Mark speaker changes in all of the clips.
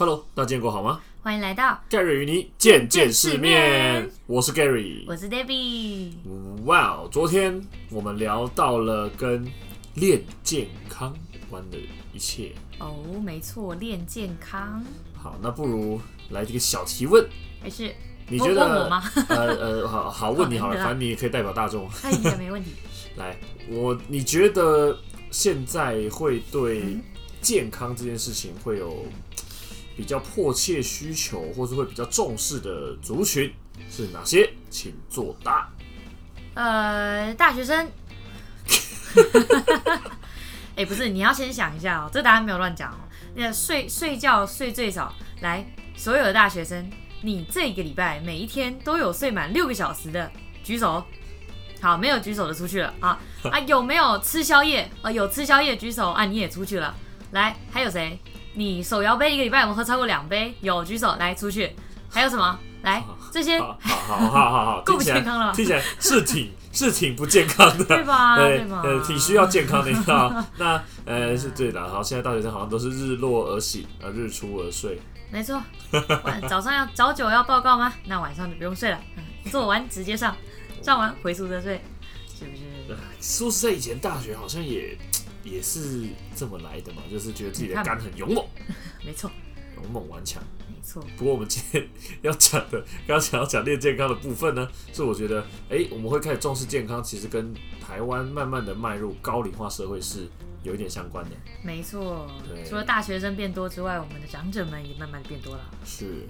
Speaker 1: Hello，大家见过好吗？
Speaker 2: 欢迎来到
Speaker 1: Gary 与你见见世面。我是 Gary，
Speaker 2: 我是 Debbie。
Speaker 1: 哇哦，昨天我们聊到了跟练健康有关的一切。
Speaker 2: 哦，没错，练健康。
Speaker 1: 好，那不如来这个小提问。
Speaker 2: 还是
Speaker 1: 你觉得
Speaker 2: 问我吗？
Speaker 1: 呃呃，好好问你好了，反正你也可以代表大众。
Speaker 2: 可以的，没问题。
Speaker 1: 来，我你觉得现在会对健康这件事情会有比较迫切需求，或是会比较重视的族群是哪些？请作答。
Speaker 2: 呃，大学生。哎、不是，你要先想一下哦、这答案没有乱讲哦。那睡睡觉睡最少，来，所有的大学生，你这个礼拜每一天都有睡满六个小时的，举手。好，没有举手的出去了啊啊！有没有吃宵夜啊？有吃宵夜举手啊！你也出去了。来，还有谁？你手摇杯一个礼拜有没有喝超过两杯？有举手来出去。还有什么？来这些，
Speaker 1: 好好好好好，够
Speaker 2: 不健康了？
Speaker 1: 听起来是挺是挺不健康的，
Speaker 2: 对吧？
Speaker 1: 对，
Speaker 2: 对吧？
Speaker 1: 呃，挺需要健康的，啊。那呃是对的。好，现在大学生好像都是日落而息，呃，日出而睡。
Speaker 2: 没错。晚早上要早九要报告吗？那晚上就不用睡了，做完直接上。上完回宿舍睡，是不是？
Speaker 1: 说实在，以前大学好像也也是这么来的嘛，就是觉得自己的肝很勇猛，
Speaker 2: 没错，
Speaker 1: 勇猛顽强，
Speaker 2: 没错。
Speaker 1: 不过我们今天要讲的，刚刚想要讲练健康的部分呢，是我觉得，哎、欸，我们会开始重视健康，其实跟台湾慢慢的迈入高龄化社会是有一点相关的。
Speaker 2: 没错，除了大学生变多之外，我们的长者们也慢慢的变多了。
Speaker 1: 是。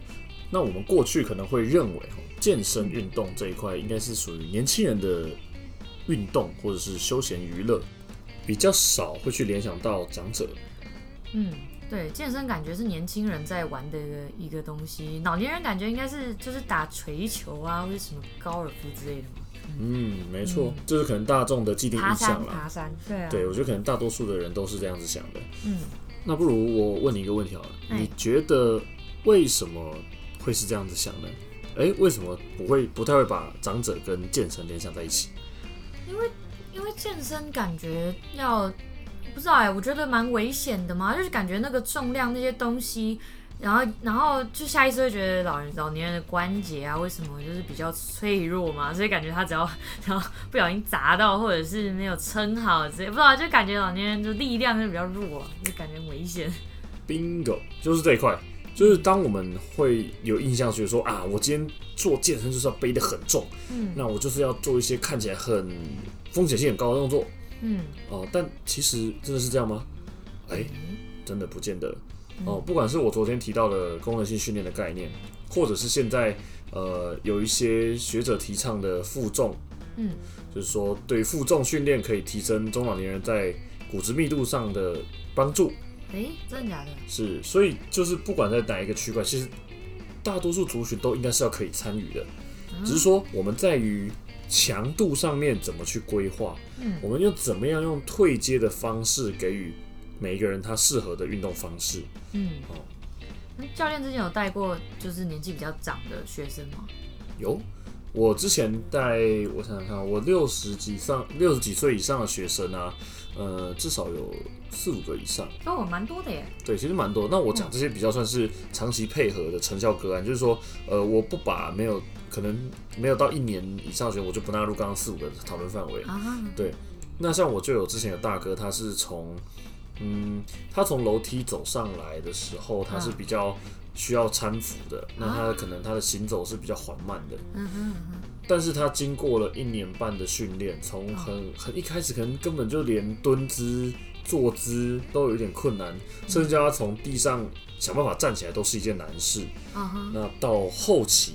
Speaker 1: 那我们过去可能会认为，健身运动这一块应该是属于年轻人的运动或者是休闲娱乐，比较少会去联想到长者。
Speaker 2: 嗯，对，健身感觉是年轻人在玩的一个东西，老年人感觉应该是就是打锤球啊，或者什么高尔夫之类的嘛。
Speaker 1: 嗯，没错，这、嗯、是可能大众的既定印象了。
Speaker 2: 爬山，对啊。
Speaker 1: 对，我觉得可能大多数的人都是这样子想的。
Speaker 2: 嗯，
Speaker 1: 那不如我问你一个问题好了，你觉得为什么？会是这样子想呢，哎，为什么不会不太会把长者跟健身联想在一起？
Speaker 2: 因为因为健身感觉要不知道哎，我觉得蛮危险的嘛，就是感觉那个重量那些东西，然后然后就下意识会觉得老人老年人的关节啊，为什么就是比较脆弱嘛，所以感觉他只要 然后不小心砸到或者是没有撑好之类，不知道就感觉老年人的力量就比较弱，就感觉危险。
Speaker 1: Bingo，就是这一块。就是当我们会有印象，觉得说啊，我今天做健身就是要背得很重，嗯，那我就是要做一些看起来很风险性很高的动作，嗯，哦，但其实真的是这样吗？哎、欸，真的不见得哦。不管是我昨天提到的功能性训练的概念，或者是现在呃有一些学者提倡的负重，嗯，就是说对负重训练可以提升中老年人在骨质密度上的帮助。
Speaker 2: 哎，真的假的？
Speaker 1: 是，所以就是不管在哪一个区块，其实大多数族群都应该是要可以参与的，嗯，只是说我们在于强度上面怎么去规划，嗯，我们用怎么样用退阶的方式给予每一个人他适合的运动方式，嗯，哦，
Speaker 2: 那教练之前有带过就是年纪比较长的学生吗？
Speaker 1: 有。我之前带，我想想看，我六十几上六十几岁以上的学生啊，呃，至少有四五个以上，
Speaker 2: 哦，蛮多的耶。
Speaker 1: 对，其实蛮多。那我讲这些比较算是长期配合的成效个案，嗯、就是说，呃，我不把没有可能没有到一年以上的学生，我就不纳入刚刚四五个讨论范围。啊，对。那像我就有之前有大哥，他是从，嗯，他从楼梯走上来的时候，他是比较。需要搀扶的，那他可能他的行走是比较缓慢的，嗯哼，但是他经过了一年半的训练，从很很一开始可能根本就连蹲姿、坐姿都有一点困难，甚至叫他从地上想办法站起来都是一件难事。那到后期，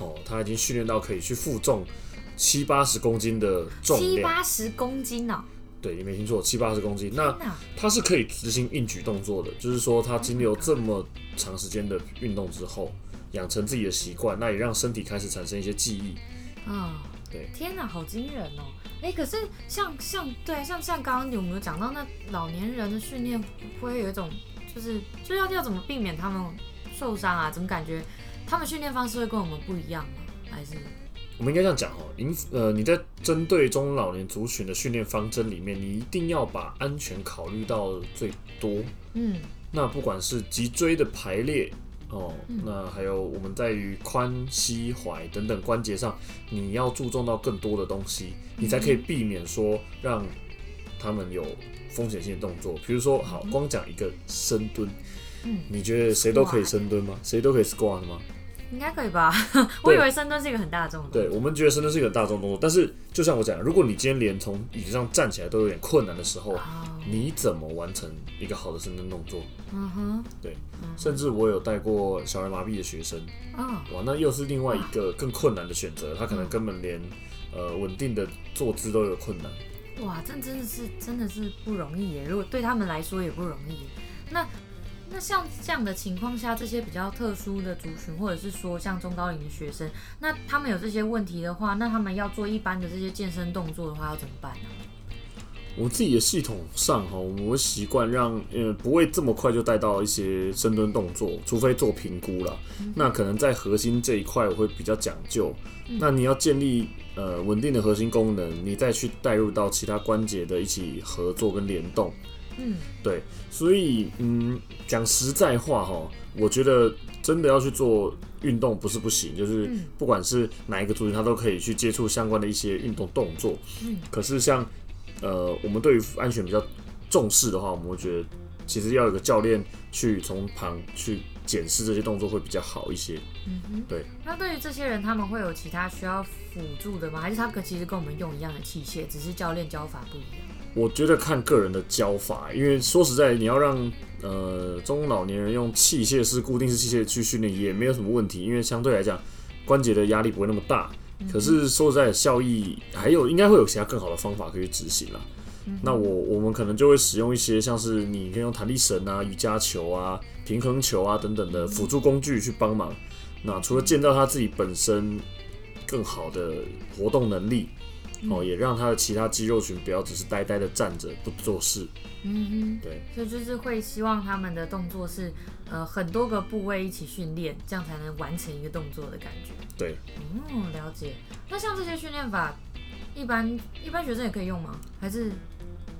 Speaker 1: 哦，他已经训练到可以去负重七八十公斤的重量，七
Speaker 2: 八十公斤呢？
Speaker 1: 对，你没听错，七八十公斤。那他是可以执行硬举动作的，就是说他经历了这么长时间的运动之后，养成自己的习惯，那也让身体开始产生一些记忆。啊、哦，对，
Speaker 2: 天哪，好惊人哦！哎，可是像像对，像像刚刚你有没有讲到，那老年人的训练会有一种，就是就要要怎么避免他们受伤啊？怎么感觉他们训练方式会跟我们不一样吗？还是？
Speaker 1: 我们应该这样讲哦，呃，你在针对中老年族群的训练方针里面，你一定要把安全考虑到最多。嗯，那不管是脊椎的排列哦，嗯、那还有我们在于髋、膝、踝等等关节上，你要注重到更多的东西，你才可以避免说让他们有风险性的动作。比如说，好，光讲一个深蹲，嗯，你觉得谁都可以深蹲吗？谁都可以 squat 吗？
Speaker 2: 应该可以吧？我以为深蹲是一个很大的动作。
Speaker 1: 对，我们觉得深蹲是一个很大众动作，但是就像我讲，如果你今天连从椅子上站起来都有点困难的时候，oh. 你怎么完成一个好的深蹲动作？嗯哼，对。Uh huh. 甚至我有带过小儿麻痹的学生，oh. 哇，那又是另外一个更困难的选择，他可能根本连、uh. 呃稳定的坐姿都有困难。
Speaker 2: 哇，这真的是真的是不容易耶！如果对他们来说也不容易，那。那像这样的情况下，这些比较特殊的族群，或者是说像中高龄的学生，那他们有这些问题的话，那他们要做一般的这些健身动作的话，要怎么办呢？
Speaker 1: 我自己的系统上哈，我们会习惯让呃不会这么快就带到一些深蹲动作，除非做评估了。嗯、那可能在核心这一块我会比较讲究。嗯、那你要建立呃稳定的核心功能，你再去带入到其他关节的一起合作跟联动。嗯，对，所以嗯，讲实在话哈，我觉得真的要去做运动不是不行，就是不管是哪一个族群，他都可以去接触相关的一些运动动作。嗯，可是像呃，我们对于安全比较重视的话，我们会觉得其实要有个教练去从旁去检视这些动作会比较好一些。嗯哼，对。
Speaker 2: 那对于这些人，他们会有其他需要辅助的吗？还是他可其实跟我们用一样的器械，只是教练教法不一样？
Speaker 1: 我觉得看个人的教法，因为说实在，你要让呃中老年人用器械式、固定式器械去训练，也没有什么问题，因为相对来讲，关节的压力不会那么大。可是说实在的，效益还有应该会有其他更好的方法可以执行啦。那我我们可能就会使用一些像是你可以用弹力绳啊、瑜伽球啊、平衡球啊等等的辅助工具去帮忙。那除了建造他自己本身更好的活动能力。哦，也让他的其他肌肉群不要只是呆呆的站着不做事。嗯哼，对，
Speaker 2: 所以就是会希望他们的动作是呃很多个部位一起训练，这样才能完成一个动作的感觉。
Speaker 1: 对，
Speaker 2: 嗯，了解。那像这些训练法，一般一般学生也可以用吗？还是？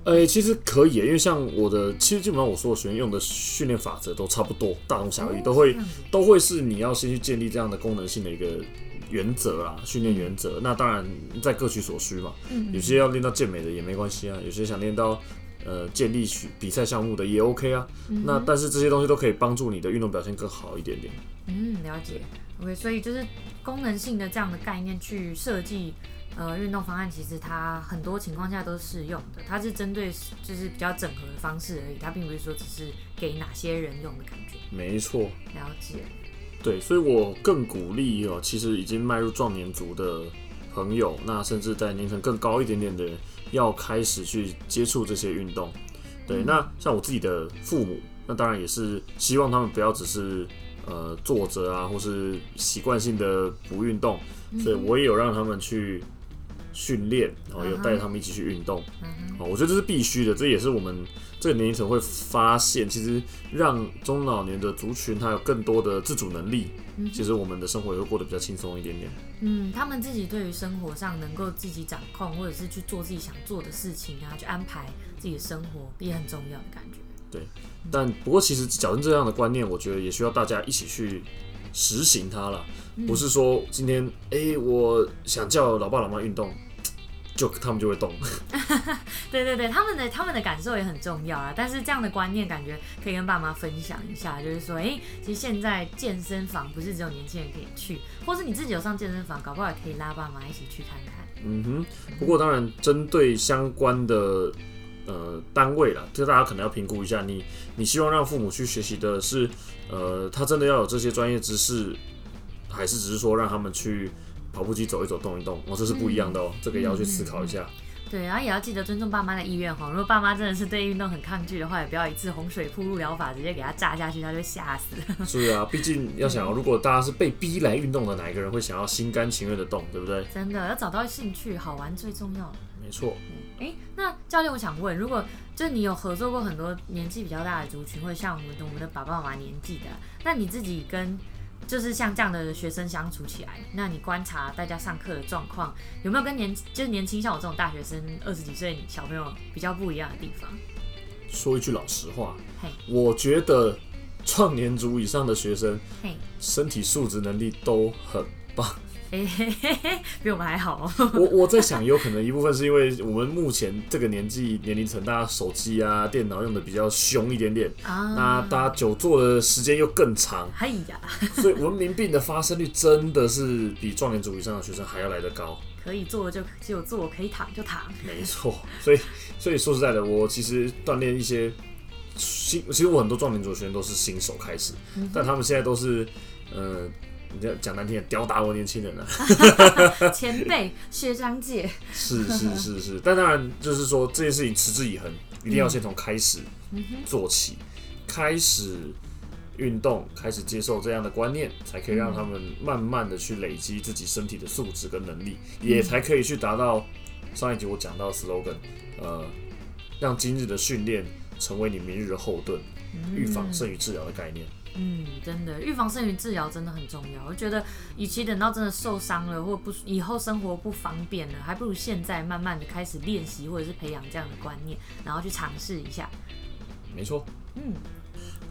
Speaker 1: 呃、欸，其实可以，因为像我的，其实基本上我所有学员用的训练法则都差不多，大同小异，都会都会是你要先去建立这样的功能性的一个。原则啦，训练原则，那当然在各取所需嘛。嗯有些要练到健美的也没关系啊，有些想练到呃健力比赛项目的也 OK 啊。那但是这些东西都可以帮助你的运动表现更好一点点。
Speaker 2: 嗯，了解。OK，所以就是功能性的这样的概念去设计呃运动方案，其实它很多情况下都是适用的。它是针对就是比较整合的方式而已，它并不是说只是给哪些人用的感觉。
Speaker 1: 没错。
Speaker 2: 了解。
Speaker 1: 对，所以我更鼓励哦，其实已经迈入壮年族的朋友，那甚至在年龄更高一点点的人，要开始去接触这些运动。对，那像我自己的父母，那当然也是希望他们不要只是呃坐着啊，或是习惯性的不运动，所以我也有让他们去。训练，然后有带他们一起去运动，哦、uh. 我觉得这是必须的，这也是我们这个年龄层会发现，其实让中老年的族群他有更多的自主能力，嗯、其实我们的生活也会过得比较轻松一点点。
Speaker 2: 嗯，他们自己对于生活上能够自己掌控，或者是去做自己想做的事情啊，去安排自己的生活也很重要的感觉。
Speaker 1: 对，但不过其实矫正这样的观念，我觉得也需要大家一起去实行它了。不是说今天哎、欸，我想叫老爸老妈运动，就他们就会动。
Speaker 2: 对对对，他们的他们的感受也很重要啊。但是这样的观念，感觉可以跟爸妈分享一下，就是说，哎、欸，其实现在健身房不是只有年轻人可以去，或是你自己有上健身房，搞不好也可以拉爸妈一起去看看。
Speaker 1: 嗯哼。不过当然，针对相关的呃单位啦，这个大家可能要评估一下，你你希望让父母去学习的是，呃，他真的要有这些专业知识。还是只是说让他们去跑步机走一走、动一动，哦，这是不一样的哦，嗯、这个也要去思考一下。
Speaker 2: 对，然后也要记得尊重爸妈的意愿哈。如果爸妈真的是对运动很抗拒的话，也不要一次洪水铺路疗法直接给他炸下去，他就吓死了。
Speaker 1: 是啊，毕竟要想，如果大家是被逼来运动的，哪一个人会想要心甘情愿的动，对不对？
Speaker 2: 真的要找到兴趣，好玩最重要。
Speaker 1: 没错。
Speaker 2: 哎、欸，那教练，我想问，如果就你有合作过很多年纪比较大的族群，或者像我们的我们的爸爸妈妈年纪的，那你自己跟就是像这样的学生相处起来，那你观察大家上课的状况，有没有跟年就是年轻像我这种大学生二十几岁小朋友比较不一样的地方？
Speaker 1: 说一句老实话，
Speaker 2: 嘿
Speaker 1: 我觉得壮年组以上的学生，
Speaker 2: 嘿
Speaker 1: 身体素质能力都很棒。
Speaker 2: 嘿嘿嘿嘿，比我们还好。
Speaker 1: 我我在想，有可能一部分是因为我们目前这个年纪年龄层，大家手机啊、电脑用的比较凶一点点，
Speaker 2: 啊
Speaker 1: 那大家久坐的时间又更长，
Speaker 2: 哎呀，
Speaker 1: 所以文明病的发生率真的是比壮年组以上的学生还要来得高。
Speaker 2: 可以坐就就坐，可以躺就躺。
Speaker 1: 没错，所以所以说实在的，我其实锻炼一些新，其实我很多壮年组的学生都是新手开始，嗯、但他们现在都是，呃，你讲难听点，吊打我年轻人了。
Speaker 2: 前辈学长姐，
Speaker 1: 是是是是，但当然就是说这件事情持之以恒，一定要先从开始做起，开始。运动开始接受这样的观念，才可以让他们慢慢的去累积自己身体的素质跟能力，嗯、也才可以去达到上一集我讲到的 slogan，呃，让今日的训练成为你明日的后盾，预防胜于治疗的概念。
Speaker 2: 嗯，真的，预防胜于治疗真的很重要。我觉得，与其等到真的受伤了，或不以后生活不方便了，还不如现在慢慢的开始练习，或者是培养这样的观念，然后去尝试一下。
Speaker 1: 没错。
Speaker 2: 嗯。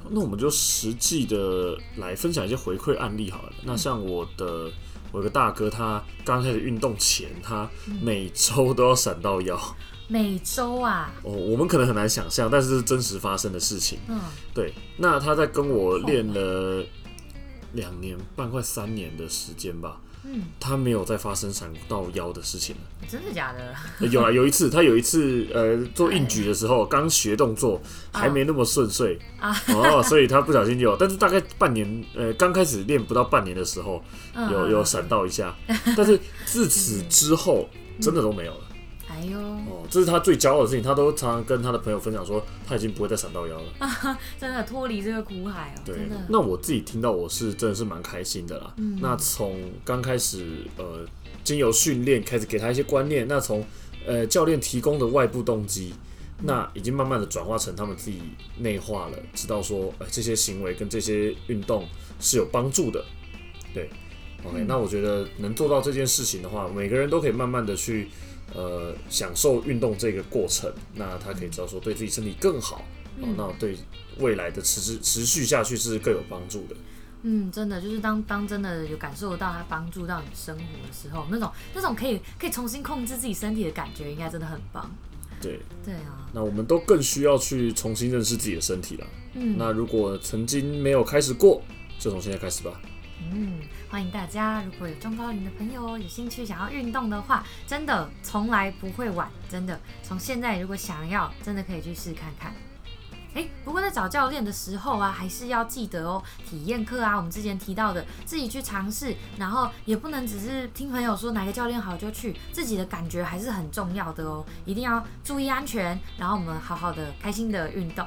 Speaker 1: 那我们就实际的来分享一些回馈案例好了。那像我的，我有个大哥，他刚开始运动前，他每周都要闪到腰。
Speaker 2: 每周啊？
Speaker 1: 哦，我们可能很难想象，但是这是真实发生的事情。嗯，对。那他在跟我练了两年半，快三年的时间吧。嗯，他没有再发生闪到腰的事情了。
Speaker 2: 真的假的？
Speaker 1: 有啊，有一次，他有一次，呃，做硬举的时候，刚学动作，还没那么顺遂啊，哦，所以他不小心就有，但是大概半年，呃，刚开始练不到半年的时候，有有闪到一下，但是自此之后，真的都没有了。哦，这是他最骄傲的事情，他都常常跟他的朋友分享说，他已经不会再闪到腰了，
Speaker 2: 啊、真的脱离这个苦海哦。对，
Speaker 1: 那我自己听到我是真的是蛮开心的啦。嗯、那从刚开始呃，经由训练开始给他一些观念，那从呃教练提供的外部动机，嗯、那已经慢慢的转化成他们自己内化了，知道说呃这些行为跟这些运动是有帮助的。对，OK，、嗯、那我觉得能做到这件事情的话，每个人都可以慢慢的去。呃，享受运动这个过程，那他可以知道说对自己身体更好，嗯哦、那对未来的持续持续下去是更有帮助的。
Speaker 2: 嗯，真的就是当当真的有感受到它帮助到你生活的时候，那种那种可以可以重新控制自己身体的感觉，应该真的很棒。
Speaker 1: 对
Speaker 2: 对啊，
Speaker 1: 那我们都更需要去重新认识自己的身体了。嗯，那如果曾经没有开始过，就从现在开始吧。
Speaker 2: 嗯，欢迎大家，如果有中高龄的朋友有兴趣想要运动的话，真的从来不会晚，真的从现在如果想要，真的可以去试看看。诶，不过在找教练的时候啊，还是要记得哦，体验课啊，我们之前提到的，自己去尝试，然后也不能只是听朋友说哪个教练好就去，自己的感觉还是很重要的哦，一定要注意安全，然后我们好好的、开心的运动。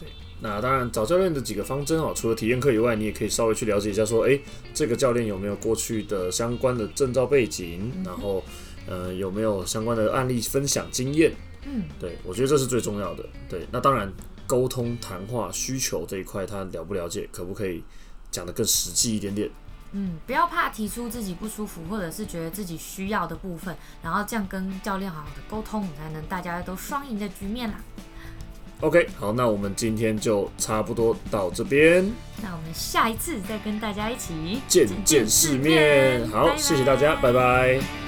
Speaker 1: 对那当然，找教练的几个方针哦，除了体验课以外，你也可以稍微去了解一下，说，诶，这个教练有没有过去的相关的证照背景，然后，呃，有没有相关的案例分享经验？嗯，对，我觉得这是最重要的。对，那当然，沟通谈话需求这一块，他了不了解，可不可以讲得更实际一点点？
Speaker 2: 嗯，不要怕提出自己不舒服，或者是觉得自己需要的部分，然后这样跟教练好好的沟通，才能大家都双赢的局面啦。
Speaker 1: OK，好，那我们今天就差不多到这边。
Speaker 2: 那我们下一次再跟大家一起
Speaker 1: 见见世面。好，拜拜谢谢大家，拜拜。